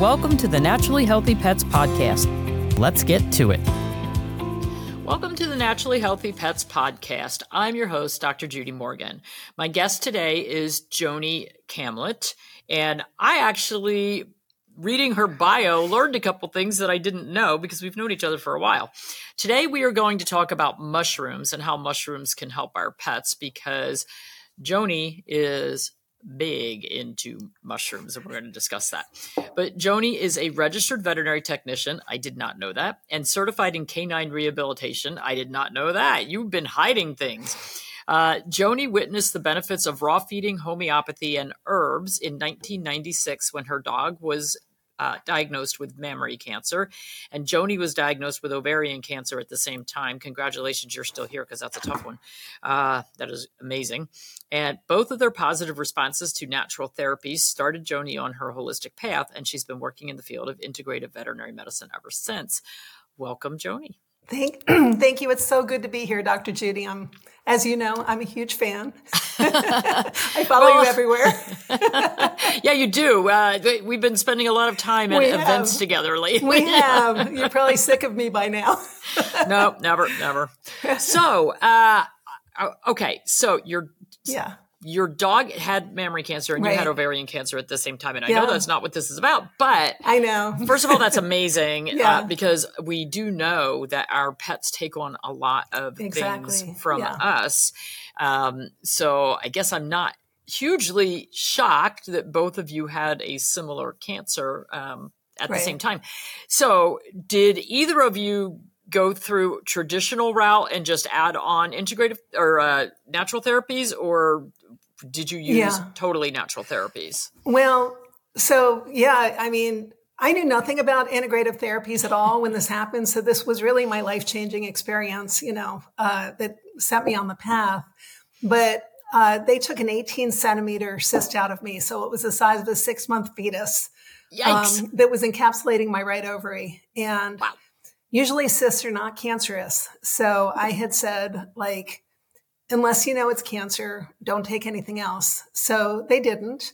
Welcome to the Naturally Healthy Pets Podcast. Let's get to it. Welcome to the Naturally Healthy Pets Podcast. I'm your host, Dr. Judy Morgan. My guest today is Joni Kamlet, and I actually reading her bio, learned a couple things that I didn't know because we've known each other for a while. Today, we are going to talk about mushrooms and how mushrooms can help our pets because Joni is big into mushrooms and we're going to discuss that. But Joni is a registered veterinary technician. I did not know that. And certified in canine rehabilitation. I did not know that. You've been hiding things. Uh, Joni witnessed the benefits of raw feeding, homeopathy, and herbs in 1996 when her dog was uh, diagnosed with mammary cancer, and Joni was diagnosed with ovarian cancer at the same time. Congratulations, you're still here because that's a tough one. Uh, that is amazing. And both of their positive responses to natural therapies started Joni on her holistic path, and she's been working in the field of integrative veterinary medicine ever since. Welcome, Joni. Thank, thank you. It's so good to be here, Dr. Judy. I'm, as you know, I'm a huge fan. I follow well, you everywhere. yeah, you do. Uh, we've been spending a lot of time at we events have. together lately. We have. You're probably sick of me by now. no, never, never. So, uh, okay, so you're yeah your dog had mammary cancer and right. you had ovarian cancer at the same time. And I yeah. know that's not what this is about, but I know. first of all, that's amazing uh, yeah. uh, because we do know that our pets take on a lot of exactly. things from yeah. us. Um, so I guess I'm not hugely shocked that both of you had a similar cancer um, at right. the same time. So did either of you go through traditional route and just add on integrative or uh, natural therapies or did you use yeah. totally natural therapies? Well, so yeah, I mean, I knew nothing about integrative therapies at all when this happened. So this was really my life changing experience, you know, uh, that set me on the path. But uh, they took an 18 centimeter cyst out of me. So it was the size of a six month fetus um, that was encapsulating my right ovary. And wow. usually cysts are not cancerous. So I had said, like, unless you know it's cancer, don't take anything else. So they didn't.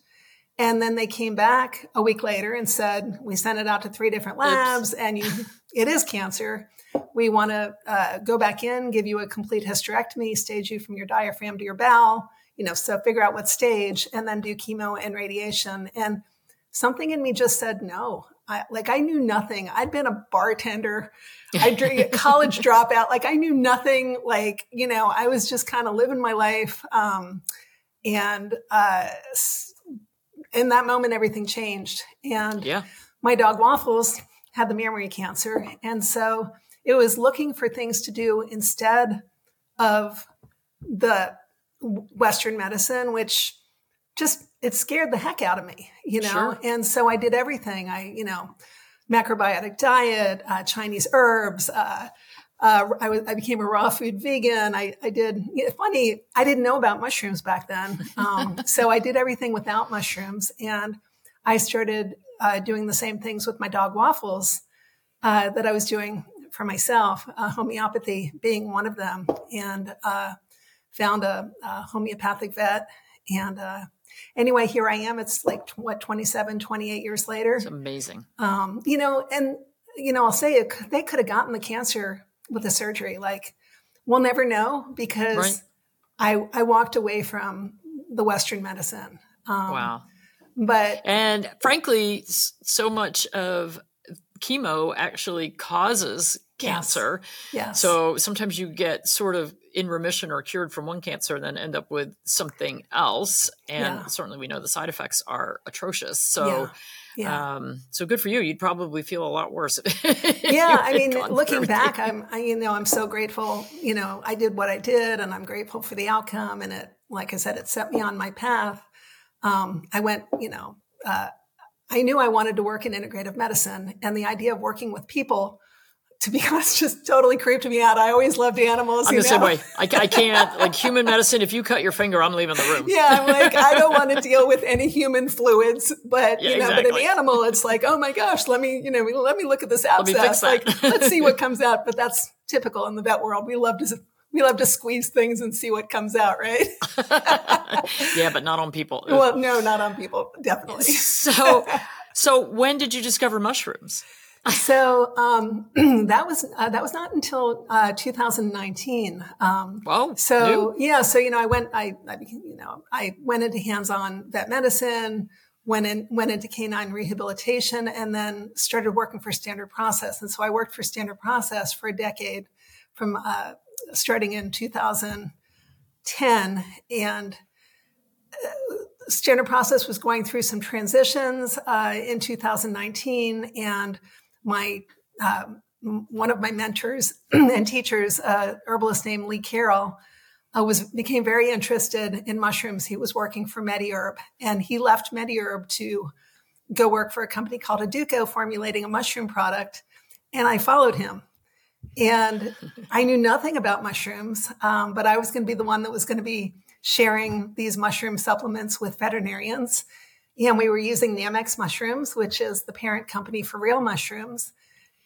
And then they came back a week later and said, we sent it out to three different labs Oops. and you, it is cancer. We want to uh, go back in, give you a complete hysterectomy, stage you from your diaphragm to your bowel, you know, so figure out what stage and then do chemo and radiation. And something in me just said no. I, like I knew nothing. I'd been a bartender. I drink a college dropout. Like I knew nothing. Like, you know, I was just kind of living my life. Um, and, uh, in that moment, everything changed. And yeah. my dog Waffles had the mammary cancer. And so it was looking for things to do instead of the Western medicine, which just it scared the heck out of me, you know. Sure. And so I did everything. I, you know, macrobiotic diet, uh, Chinese herbs. Uh, uh, I, was, I became a raw food vegan. I, I did, you know, funny, I didn't know about mushrooms back then. Um, so I did everything without mushrooms. And I started uh, doing the same things with my dog waffles uh, that I was doing for myself, uh, homeopathy being one of them. And found a, a, homeopathic vet and uh, anyway, here I am. It's like, what, 27, 28 years later. It's amazing. Um, you know, and, you know, I'll say it, they could have gotten the cancer with the surgery. Like, we'll never know because right. I, I walked away from the Western medicine. Um, wow. But, and frankly, so much of chemo actually causes cancer. Yes. yes. So sometimes you get sort of in remission or cured from one cancer, then end up with something else. And yeah. certainly we know the side effects are atrocious. So, yeah. Yeah. Um, so good for you. You'd probably feel a lot worse. yeah. I mean, looking back, I'm, I, you know, I'm so grateful, you know, I did what I did and I'm grateful for the outcome. And it, like I said, it set me on my path. Um, I went, you know, uh, I knew I wanted to work in integrative medicine and the idea of working with people to be honest, just totally creeped me out. I always loved animals. I'm the know? same way. I, I, can't like human medicine. If you cut your finger, I'm leaving the room. Yeah, I'm like I don't want to deal with any human fluids. But yeah, you know, exactly. but an animal, it's like, oh my gosh, let me you know, let me look at this abscess. Like, let's see what comes out. But that's typical in the vet world. We love to we love to squeeze things and see what comes out, right? yeah, but not on people. Well, no, not on people, definitely. so So when did you discover mushrooms? So um, that was uh, that was not until uh, 2019. Um, wow. So new. yeah, so you know, I went, I, I you know, I went into hands-on vet medicine, went in, went into canine rehabilitation, and then started working for Standard Process. And so I worked for Standard Process for a decade, from uh, starting in 2010, and uh, Standard Process was going through some transitions uh, in 2019, and my uh, one of my mentors and teachers, uh, herbalist named Lee Carroll, uh, was became very interested in mushrooms. He was working for MediHerb, and he left MediHerb to go work for a company called Aduco, formulating a mushroom product. And I followed him. And I knew nothing about mushrooms, um, but I was going to be the one that was going to be sharing these mushroom supplements with veterinarians. And we were using Nammex mushrooms, which is the parent company for real mushrooms.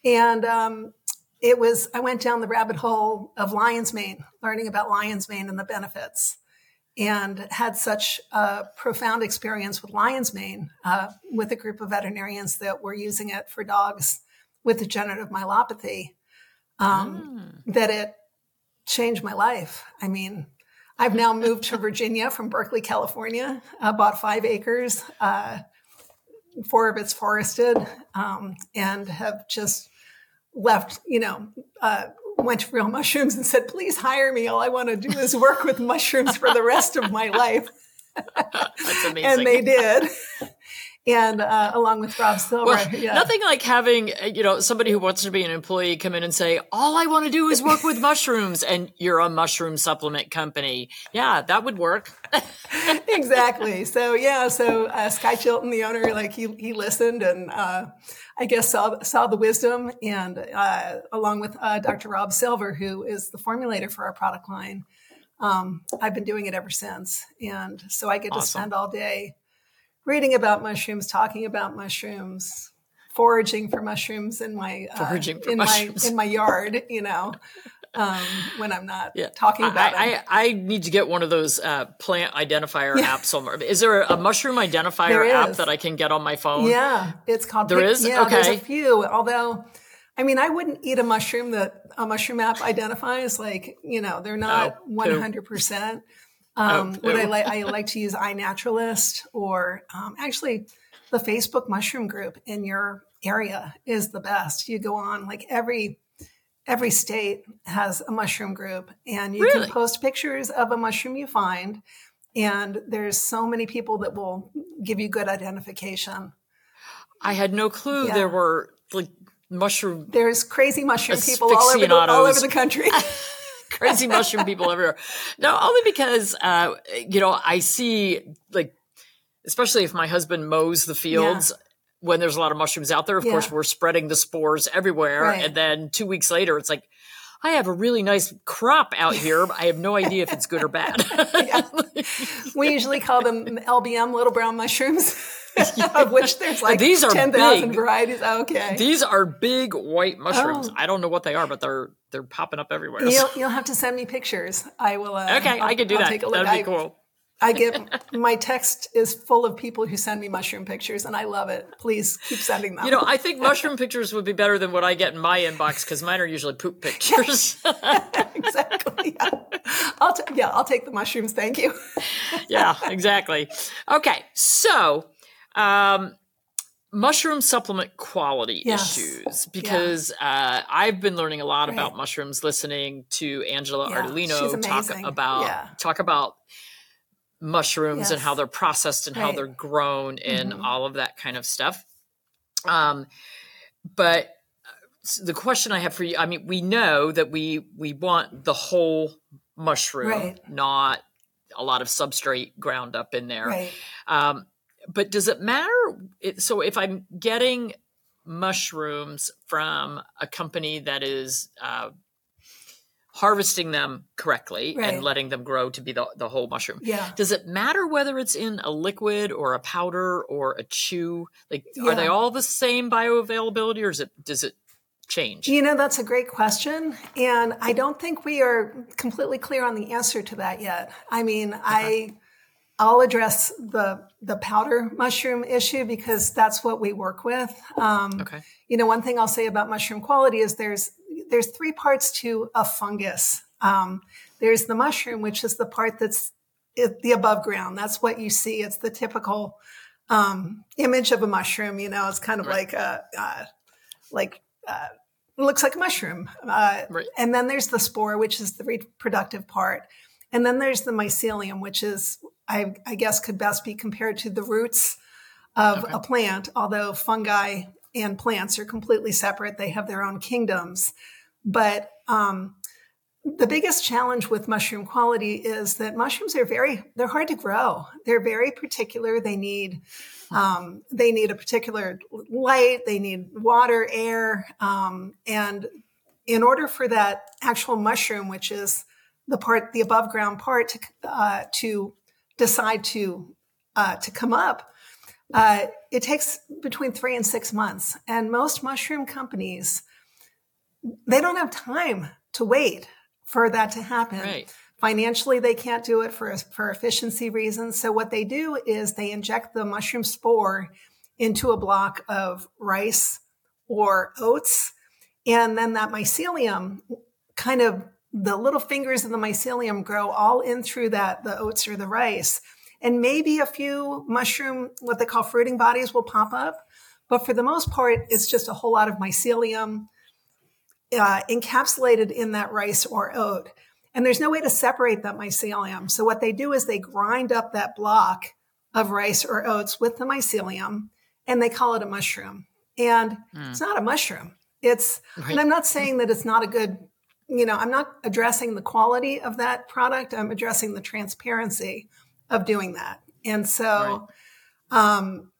And um, it was, I went down the rabbit hole of lion's mane, learning about lion's mane and the benefits, and had such a profound experience with lion's mane uh, with a group of veterinarians that were using it for dogs with degenerative myelopathy um, mm. that it changed my life. I mean, I've now moved to Virginia from Berkeley, California. I bought five acres, uh, four of it's forested, um, and have just left, you know, uh, went to Real Mushrooms and said, please hire me. All I want to do is work with mushrooms for the rest of my life. That's amazing. and they did and uh, along with Rob Silver. Well, yeah. Nothing like having you know somebody who wants to be an employee come in and say, "All I want to do is work with mushrooms," and you're a mushroom supplement company. Yeah, that would work. exactly. So yeah, so uh, Skye Chilton, the owner, like he he listened and uh, I guess saw saw the wisdom, and uh, along with uh, Dr. Rob Silver, who is the formulator for our product line. Um, I've been doing it ever since, and so I get awesome. to spend all day reading about mushrooms, talking about mushrooms, foraging for mushrooms in my uh, in mushrooms. my in my yard. You know. Um, when I'm not yeah. talking about I, I, I, need to get one of those uh, plant identifier yeah. apps somewhere. Is there a mushroom identifier app that I can get on my phone? Yeah, it's called. There is. Yeah, okay. there's a few. Although, I mean, I wouldn't eat a mushroom that a mushroom app identifies. Like, you know, they're not 100. percent um, oh, what I like, I like to use iNaturalist or um, actually the Facebook mushroom group in your area is the best. You go on like every every state has a mushroom group, and you really? can post pictures of a mushroom you find. And there's so many people that will give you good identification. I had no clue yeah. there were like mushroom. There's crazy mushroom people all over the, all over the country. crazy mushroom people everywhere. No, only because uh, you know I see like, especially if my husband mows the fields. Yeah. When there's a lot of mushrooms out there, of yeah. course, we're spreading the spores everywhere. Right. And then two weeks later, it's like, I have a really nice crop out here. I have no idea if it's good or bad. we usually call them LBM, little brown mushrooms. of which there's like these are 10,000 varieties. Okay. These are big white mushrooms. Oh. I don't know what they are, but they're they're popping up everywhere. You'll, you'll have to send me pictures. I will. Uh, okay, I'll, I can do I'll that. Take a look. That'd be cool. I get my text is full of people who send me mushroom pictures, and I love it. Please keep sending them. You know, I think mushroom pictures would be better than what I get in my inbox because mine are usually poop pictures. exactly. Yeah. I'll t- yeah, I'll take the mushrooms. Thank you. yeah, exactly. Okay, so um, mushroom supplement quality yes. issues because yeah. uh, I've been learning a lot right. about mushrooms listening to Angela yeah, Ardolino talk about yeah. talk about mushrooms yes. and how they're processed and right. how they're grown and mm-hmm. all of that kind of stuff. Um, but uh, the question I have for you, I mean, we know that we we want the whole mushroom, right. not a lot of substrate ground up in there. Um, but does it matter? It, so if I'm getting mushrooms from a company that is uh, harvesting them correctly right. and letting them grow to be the, the whole mushroom. Yeah. Does it matter whether it's in a liquid or a powder or a chew? Like, yeah. are they all the same bioavailability or is it, does it change? You know, that's a great question. And I don't think we are completely clear on the answer to that yet. I mean, I I'll address the the powder mushroom issue because that's what we work with. Um, okay. You know, one thing I'll say about mushroom quality is there's there's three parts to a fungus. Um, there's the mushroom, which is the part that's the above ground. That's what you see. It's the typical um, image of a mushroom. You know, it's kind of right. like a uh, like uh, looks like a mushroom. Uh, right. And then there's the spore, which is the reproductive part. And then there's the mycelium, which is, I, I guess, could best be compared to the roots of okay. a plant, although fungi and plants are completely separate. They have their own kingdoms. But um, the biggest challenge with mushroom quality is that mushrooms are very they're hard to grow they're very particular they need um, they need a particular light they need water air um, and in order for that actual mushroom which is the part the above ground part to uh, to decide to uh, to come up uh, it takes between three and six months and most mushroom companies they don't have time to wait for that to happen. Right. Financially, they can't do it for, for efficiency reasons. So what they do is they inject the mushroom spore into a block of rice or oats. And then that mycelium kind of the little fingers of the mycelium grow all in through that, the oats or the rice. And maybe a few mushroom, what they call fruiting bodies will pop up. But for the most part, it's just a whole lot of mycelium uh, encapsulated in that rice or oat. And there's no way to separate that mycelium. So what they do is they grind up that block of rice or oats with the mycelium and they call it a mushroom. And mm. it's not a mushroom. It's, right. and I'm not saying that it's not a good, you know, I'm not addressing the quality of that product. I'm addressing the transparency of doing that. And so, right. um,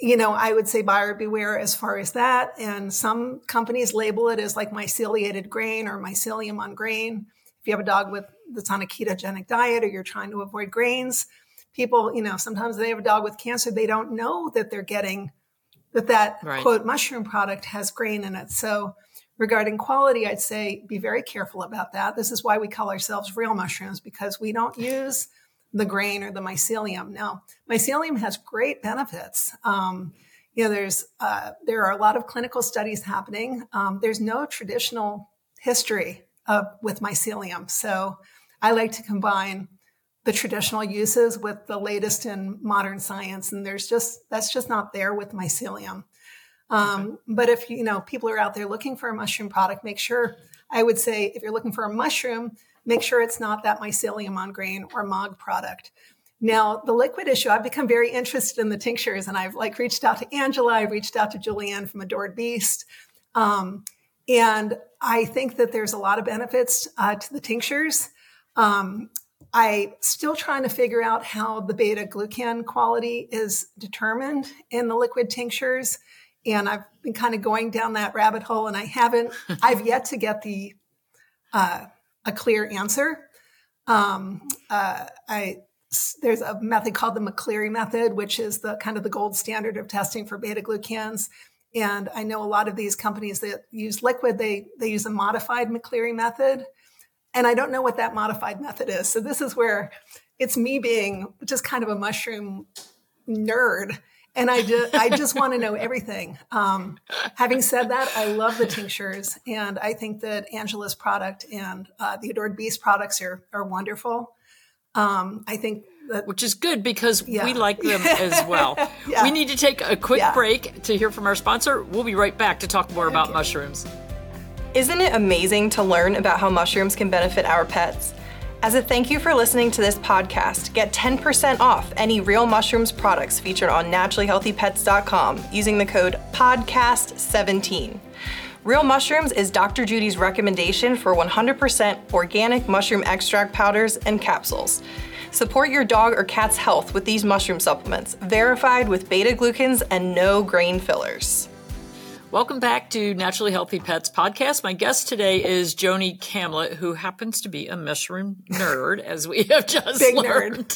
you know, I would say buyer beware as far as that. And some companies label it as like myceliated grain or mycelium on grain. If you have a dog with that's on a ketogenic diet or you're trying to avoid grains, people, you know, sometimes they have a dog with cancer, they don't know that they're getting that that right. quote mushroom product has grain in it. So regarding quality, I'd say be very careful about that. This is why we call ourselves real mushrooms because we don't use the grain or the mycelium. Now, mycelium has great benefits. Um, you know, there's uh, there are a lot of clinical studies happening. Um, there's no traditional history with mycelium, so I like to combine the traditional uses with the latest in modern science, and there's just that's just not there with mycelium. Um. But if you know people are out there looking for a mushroom product, make sure I would say if you're looking for a mushroom, make sure it's not that mycelium on grain or MOG product. Now, the liquid issue, I've become very interested in the tinctures and I've like reached out to Angela, I've reached out to Julianne from Adored Beast. Um, and I think that there's a lot of benefits uh, to the tinctures. Um, I still trying to figure out how the beta glucan quality is determined in the liquid tinctures. And I've been kind of going down that rabbit hole and I haven't, I've yet to get the uh, a clear answer. Um, uh, I there's a method called the McCleary method, which is the kind of the gold standard of testing for beta glucans. And I know a lot of these companies that use liquid, they they use a modified McCleary method. And I don't know what that modified method is. So this is where it's me being just kind of a mushroom nerd and I just I just want to know everything. Um, having said that, I love the tinctures, and I think that Angela's product and uh, the Adored Beast products are are wonderful. Um, I think that, which is good because yeah. we like them as well. yeah. We need to take a quick yeah. break to hear from our sponsor. We'll be right back to talk more about okay. mushrooms. Isn't it amazing to learn about how mushrooms can benefit our pets? As a thank you for listening to this podcast, get 10% off any Real Mushrooms products featured on naturallyhealthypets.com using the code PODCAST17. Real Mushrooms is Dr. Judy's recommendation for 100% organic mushroom extract powders and capsules. Support your dog or cat's health with these mushroom supplements, verified with beta glucans and no grain fillers. Welcome back to Naturally Healthy Pets podcast. My guest today is Joni Kamlet, who happens to be a mushroom nerd, as we have just Big learned.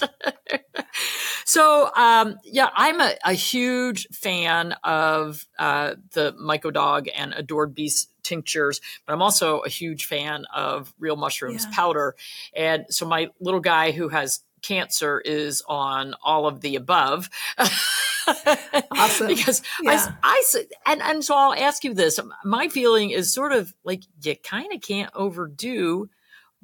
so, um, yeah, I'm a, a, huge fan of uh, the Mycodog and Adored Beast tinctures, but I'm also a huge fan of real mushrooms yeah. powder. And so my little guy who has cancer is on all of the above. awesome. because yeah. I, I and and so I'll ask you this. My feeling is sort of like you kind of can't overdo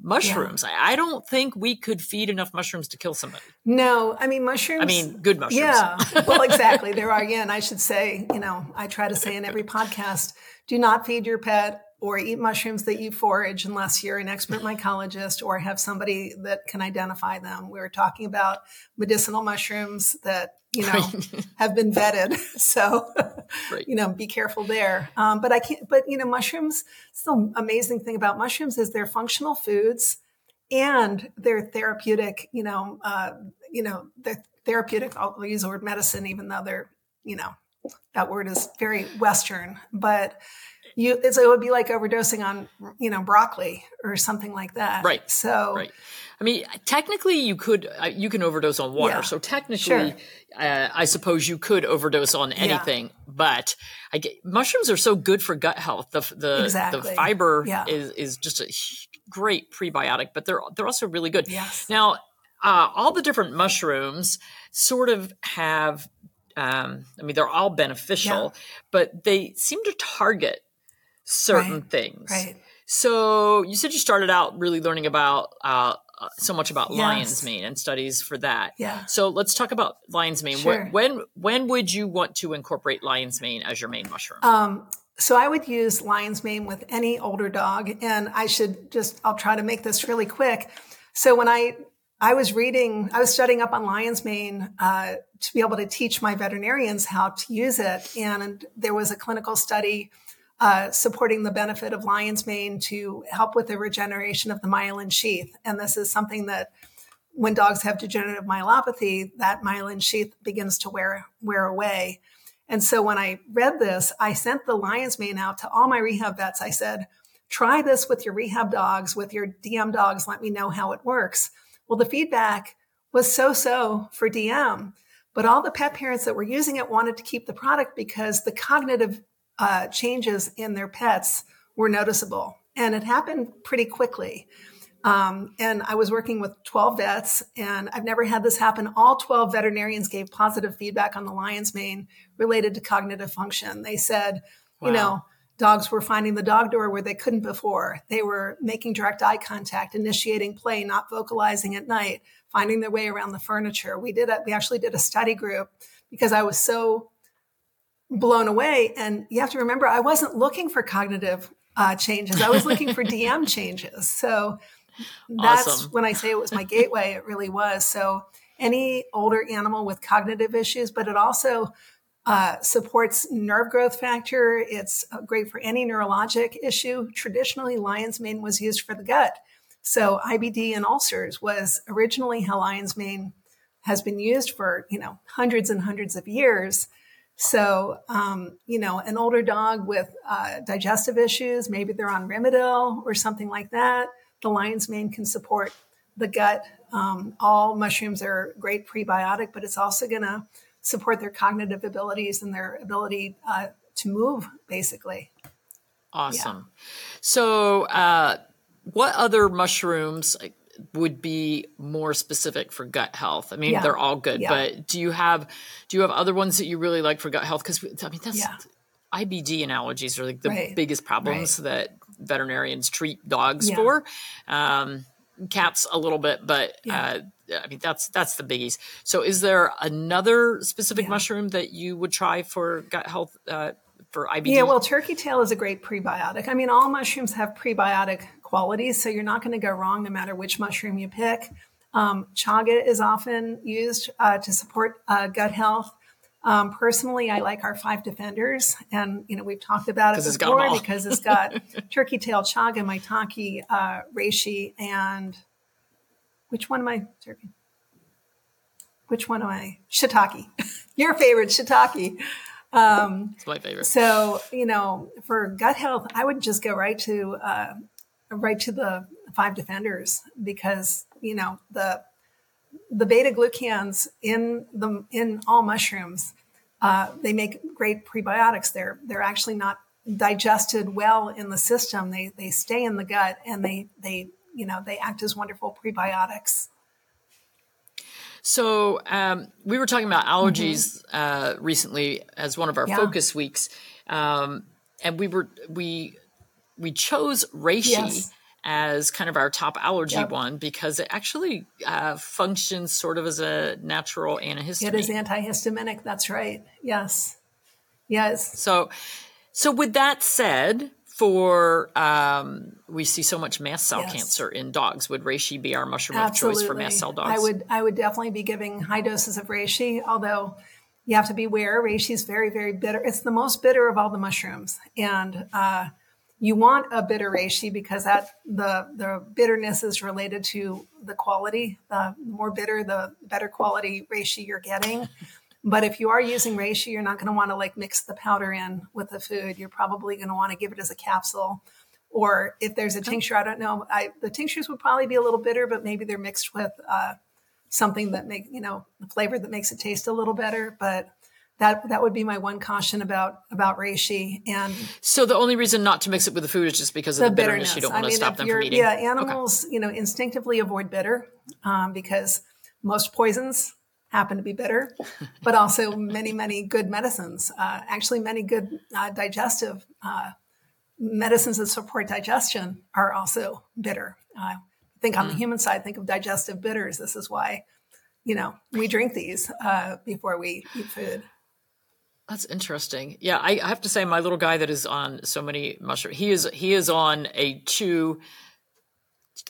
mushrooms. Yeah. I, I, don't think we could feed enough mushrooms to kill somebody. No, I mean mushrooms. I mean good mushrooms. Yeah. well, exactly. There are again. I should say. You know, I try to say in every podcast, do not feed your pet or eat mushrooms that you forage unless you're an expert mycologist or have somebody that can identify them. We were talking about medicinal mushrooms that you know right. have been vetted, so right. you know be careful there. Um, but I can't. But you know mushrooms. The amazing thing about mushrooms is they're functional foods and they're therapeutic. You know, uh, you know they're therapeutic. I'll use the word medicine, even though they're you know that word is very Western, but you it would be like overdosing on you know broccoli or something like that right so right i mean technically you could uh, you can overdose on water yeah. so technically sure. uh, i suppose you could overdose on anything yeah. but i get mushrooms are so good for gut health the the, exactly. the fiber yeah. is is just a great prebiotic but they're they're also really good yes. now uh, all the different mushrooms sort of have um, I mean, they're all beneficial, yeah. but they seem to target certain right. things. Right. So you said you started out really learning about uh, uh, so much about yes. lion's mane and studies for that. Yeah. So let's talk about lion's mane. Sure. When when would you want to incorporate lion's mane as your main mushroom? Um, so I would use lion's mane with any older dog, and I should just I'll try to make this really quick. So when I I was reading, I was studying up on lion's mane uh, to be able to teach my veterinarians how to use it, and there was a clinical study uh, supporting the benefit of lion's mane to help with the regeneration of the myelin sheath. And this is something that when dogs have degenerative myelopathy, that myelin sheath begins to wear, wear away. And so when I read this, I sent the lion's mane out to all my rehab vets. I said, try this with your rehab dogs, with your DM dogs. Let me know how it works. Well, the feedback was so so for DM, but all the pet parents that were using it wanted to keep the product because the cognitive uh, changes in their pets were noticeable. And it happened pretty quickly. Um, and I was working with 12 vets, and I've never had this happen. All 12 veterinarians gave positive feedback on the lion's mane related to cognitive function. They said, wow. you know, dogs were finding the dog door where they couldn't before. They were making direct eye contact, initiating play, not vocalizing at night, finding their way around the furniture. We did a, we actually did a study group because I was so blown away. And you have to remember, I wasn't looking for cognitive uh, changes. I was looking for DM changes. So that's awesome. when I say it was my gateway. It really was. So any older animal with cognitive issues, but it also uh, supports nerve growth factor. It's uh, great for any neurologic issue. Traditionally, lion's mane was used for the gut. So IBD and ulcers was originally how lion's mane has been used for, you know, hundreds and hundreds of years. So, um, you know, an older dog with uh, digestive issues, maybe they're on Rimadyl or something like that, the lion's mane can support the gut. Um, all mushrooms are great prebiotic, but it's also going to support their cognitive abilities and their ability uh, to move, basically. Awesome. Yeah. So, uh, what other mushrooms? would be more specific for gut health. I mean, yeah. they're all good, yeah. but do you have do you have other ones that you really like for gut health? Because I mean, that's. IBD and allergies are like the right. biggest problems right. that veterinarians treat dogs for. Um, cats a little bit, but uh, I mean that's that's the biggies. So, is there another specific mushroom that you would try for gut health? Uh, for IBD? Yeah, well, turkey tail is a great prebiotic. I mean, all mushrooms have prebiotic qualities, so you're not going to go wrong no matter which mushroom you pick. Um, chaga is often used uh, to support uh, gut health. Um, personally, I like our five defenders, and you know we've talked about it before it's because it's got turkey tail, chaga, maitake, uh, reishi, and which one am I? Turkey. Which one am I? Shiitake. Your favorite shiitake. Um, it's my favorite. So you know, for gut health, I would just go right to uh, right to the five defenders because you know the the beta glucans in the in all mushrooms uh, they make great prebiotics they're they're actually not digested well in the system they they stay in the gut and they they you know they act as wonderful prebiotics So um, we were talking about allergies mm-hmm. uh, recently as one of our yeah. focus weeks, um, and we were we we chose reishi yes. As kind of our top allergy yep. one because it actually uh, functions sort of as a natural antihistamine. It is antihistaminic. That's right. Yes. Yes. So, so with that said, for um, we see so much mast cell yes. cancer in dogs. Would reishi be our mushroom Absolutely. of choice for mast cell dogs? I would I would definitely be giving high doses of reishi, although you have to be aware reishi is very very bitter. It's the most bitter of all the mushrooms, and uh, you want a bitter reishi because that the the bitterness is related to the quality. The more bitter, the better quality reishi you're getting. But if you are using reishi, you're not going to want to like mix the powder in with the food. You're probably going to want to give it as a capsule. Or if there's a tincture, I don't know. I, the tinctures would probably be a little bitter, but maybe they're mixed with uh, something that make you know the flavor that makes it taste a little better. But that that would be my one caution about about reishi. And so the only reason not to mix it with the food is just because of the, the bitterness. bitterness. You don't want I mean, to stop them from eating. Yeah, animals okay. you know instinctively avoid bitter um, because most poisons happen to be bitter, but also many, many good medicines. Uh, actually, many good uh, digestive uh, medicines that support digestion are also bitter. Uh, think on mm. the human side, think of digestive bitters. This is why, you know, we drink these uh, before we eat food. That's interesting. Yeah, I, I have to say, my little guy that is on so many mushrooms, he is he is on a two,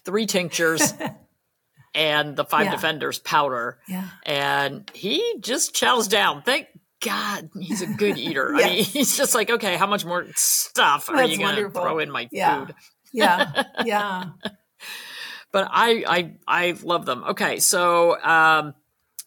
three tinctures. and the five yeah. defenders powder. Yeah. And he just chows down. Thank God he's a good eater. yes. I mean, he's just like, okay, how much more stuff are you going to throw in my yeah. food? Yeah. Yeah. but I, I, I love them. Okay. So, um,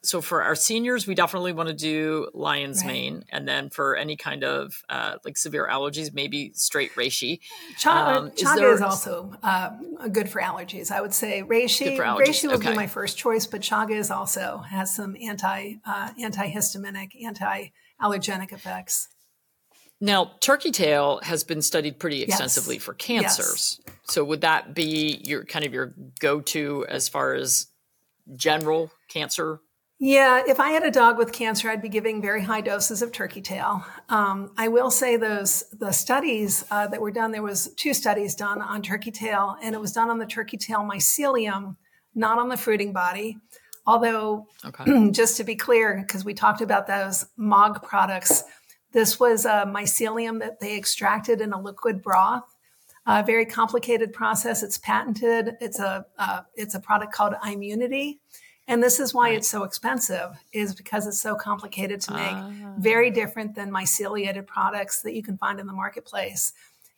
so for our seniors, we definitely want to do lion's right. mane, and then for any kind of uh, like severe allergies, maybe straight reishi. Chaga, um, chaga is, there, is also uh, good for allergies. I would say reishi. Reishi would okay. be my first choice, but chaga is also has some anti uh, antihistaminic, anti allergenic effects. Now, turkey tail has been studied pretty extensively yes. for cancers. Yes. So, would that be your kind of your go to as far as general cancer yeah, if I had a dog with cancer, I'd be giving very high doses of turkey tail. Um, I will say those the studies uh, that were done. There was two studies done on turkey tail, and it was done on the turkey tail mycelium, not on the fruiting body. Although, okay. just to be clear, because we talked about those MOG products, this was a mycelium that they extracted in a liquid broth. A very complicated process. It's patented. It's a uh, it's a product called I'm-Yunity and this is why it's so expensive, is because it's so complicated to make. Uh, Very different than myceliated products that you can find in the marketplace.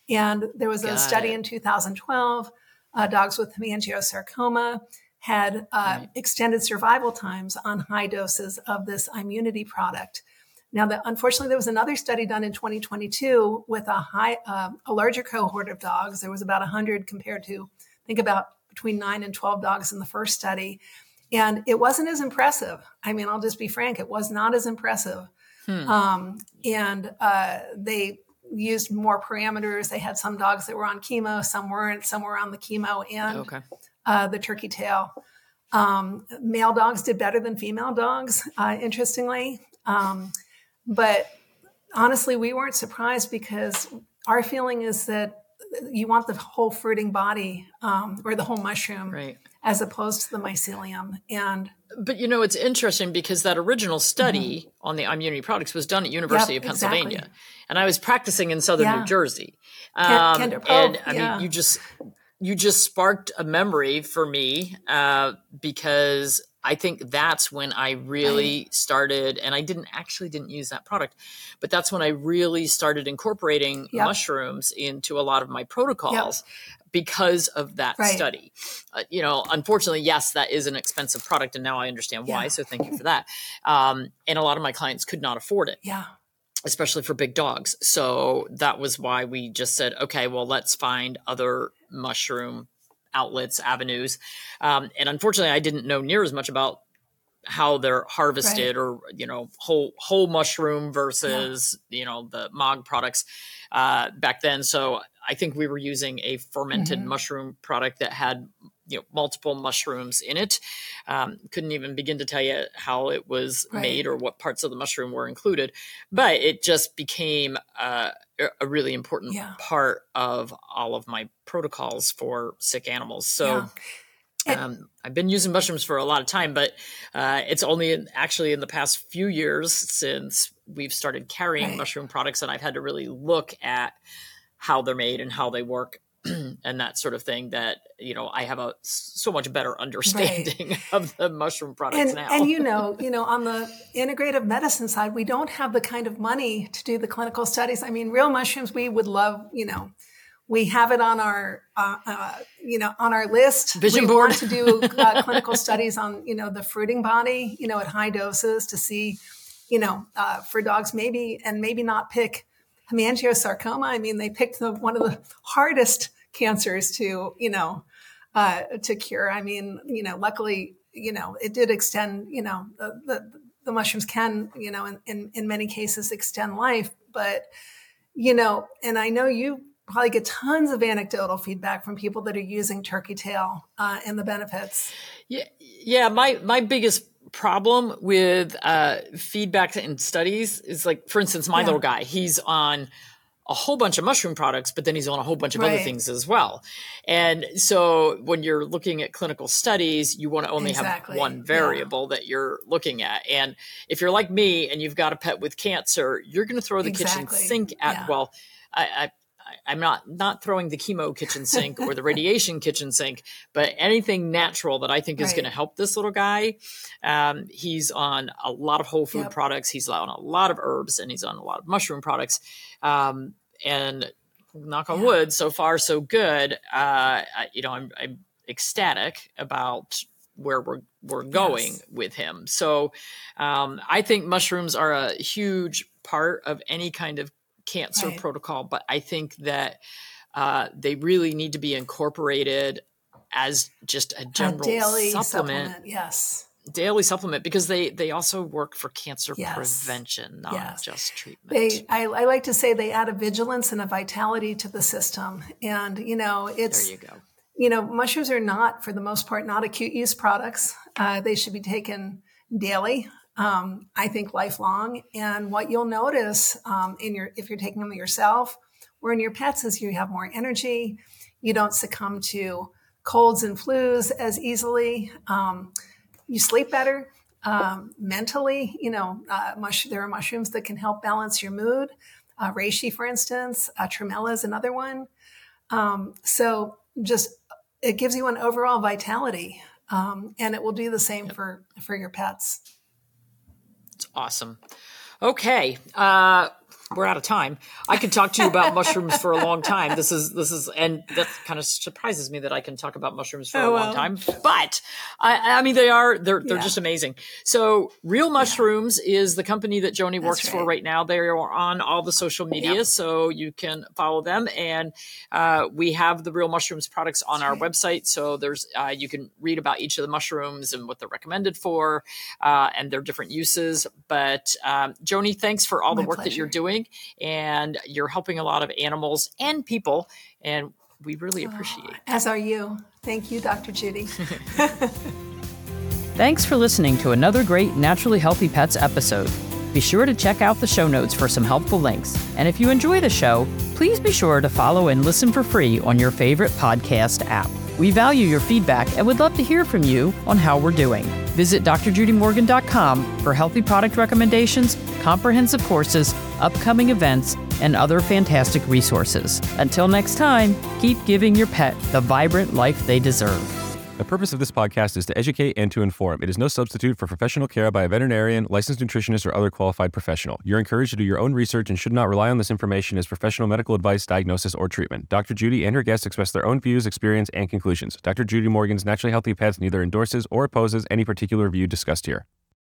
And there was a study it. in 2012. Uh, dogs with hemangiosarcoma had uh, right. extended survival times on high doses of this I'm-Yunity product. Now, the, unfortunately, there was another study done in 2022 with a high, uh, a larger cohort of dogs. There was about 100 compared to, think about between nine and 12 dogs in the first study. And it wasn't as impressive. I mean, I'll just be frank, it was not as impressive. Hmm. Um, and uh, they used more parameters. They had some dogs that were on chemo, some weren't, some were on the chemo and okay. uh, the turkey tail. Um, male dogs did better than female dogs, uh, interestingly. Um, but honestly, we weren't surprised because our feeling is that you want the whole fruiting body um, or the whole mushroom. Right as opposed to the mycelium. And but you know, it's interesting because that original study mm-hmm. on the I'm-Yunity products was done at University yep, of Pennsylvania, exactly. and I was practicing in Southern yeah. New Jersey. Um, and I yeah. mean, you just you just sparked a memory for me uh, because I think that's when I really right. started, and I didn't actually didn't use that product, but that's when I really started incorporating yep. mushrooms into a lot of my protocols. Because of that right. study. Uh, you know, unfortunately, yes, that is an expensive product, and now I understand why. Yeah. So thank you for that. Um, and a lot of my clients could not afford it. Yeah especially for big dogs. So that was why we just said, okay, well, let's find other mushroom outlets, avenues. Um, and unfortunately, I didn't know near as much about how they're harvested right. or you know whole whole mushroom versus yeah. you know the mog products uh, back then so i think we were using a fermented mm-hmm. mushroom product that had you know multiple mushrooms in it. Um, couldn't even begin to tell you how it was right. made or what parts of the mushroom were included, but it just became uh, a really important yeah. part of all of my protocols for sick animals. So. Yeah. Um, I've been using mushrooms for a lot of time, but uh, it's only in, actually in the past few years since we've started carrying right. mushroom products, and I've had to really look at how they're made and how they work and that sort of thing that you know i have a so much better understanding right. of the mushroom products and, now. and you know you know on the integrative medicine side we don't have the kind of money to do the clinical studies. I mean real mushrooms we would love you know we have it on our uh, uh, you know on our list. Vision we board. want to do uh, clinical studies on you know the fruiting body you know at high doses to see you know uh, for dogs maybe and maybe not pick hemangiosarcoma. I mean, they picked the, one of the hardest cancers to, you know, uh, to cure. I mean, you know, luckily, you know, it did extend, you know, the, the, the mushrooms can, you know, in, in, in many cases extend life, but, you know, and I know you probably get tons of anecdotal feedback from people that are using turkey tail uh, and the benefits. Yeah, yeah. My my biggest problem with uh, feedback and studies is like, for instance, my yeah. little guy, he's on a whole bunch of mushroom products, but then he's on a whole bunch of right. other things as well. And so when you're looking at clinical studies, you want to only exactly. have one variable yeah. that you're looking at. And if you're like me and you've got a pet with cancer, you're going to throw the exactly. kitchen sink at, yeah. well, I, I I'm not not throwing the chemo kitchen sink or the radiation kitchen sink, but anything natural that I think is right. going to help this little guy. Um, he's on a lot of whole food yep. products. He's on a lot of herbs, and he's on a lot of mushroom products. Um, and knock on yeah. wood, so far so good. Uh, you know, I'm, I'm ecstatic about where we're we're going yes. with him. So um, I think mushrooms are a huge part of any kind of cancer right. protocol, but I think that uh, they really need to be incorporated as just a general a daily supplement. supplement. Yes. Daily supplement because they they also work for cancer yes. prevention, not yes. just treatment. They, I, I, like to say they add a vigilance and a vitality to the system, and you know it's there. You go. You know, mushrooms are not, for the most part, not acute use products. Uh, they should be taken daily um, I think lifelong. And what you'll notice um, in your if you're taking them yourself or in your pets is you have more energy. You don't succumb to colds and flus as easily. Um, you sleep better um, mentally. You know, uh, mush, there are mushrooms that can help balance your mood. Uh, reishi, for instance, uh, tremella is another one. Um, so just it gives you an overall vitality, um, and it will do the same for for your pets. Awesome. Okay. Uh, we're out of time. I could talk to you about mushrooms for a long time. This is this is, and that kind of surprises me that I can talk about mushrooms for oh, a long well. time. But I, I, mean, they are they're they're yeah. just amazing. So, Real Mushrooms yeah. is the company that Joni works right. for right now. They are on all the social media, so you can follow them. And uh, we have the Real Mushrooms products on That's our right. website. So there's uh, you can read about each of the mushrooms and what they're recommended for, uh, and their different uses. But um, Joni, thanks for all My the work pleasure. that you're doing doing, and you're helping a lot of animals and people, and we really appreciate it. As are you. Thank you, Dr. Judy. Thanks for listening to another great Naturally Healthy Pets episode. Be sure to check out the show notes for some helpful links. And if you enjoy the show, please be sure to follow and listen for free on your favorite podcast app. We value your feedback and would love to hear from you on how we're doing. Visit drjudymorgan.com for healthy product recommendations, comprehensive courses, upcoming events, and other fantastic resources. Until next time, keep giving your pet the vibrant life they deserve. The purpose of this podcast is to educate and to inform. It is no substitute for professional care by a veterinarian, licensed nutritionist, or other qualified professional. You're encouraged to do your own research and should not rely on this information as professional medical advice, diagnosis, or treatment. Dr. Judy and her guests express their own views, experience, and conclusions. Dr. Judy Morgan's Naturally Healthy Pets neither endorses or opposes any particular view discussed here.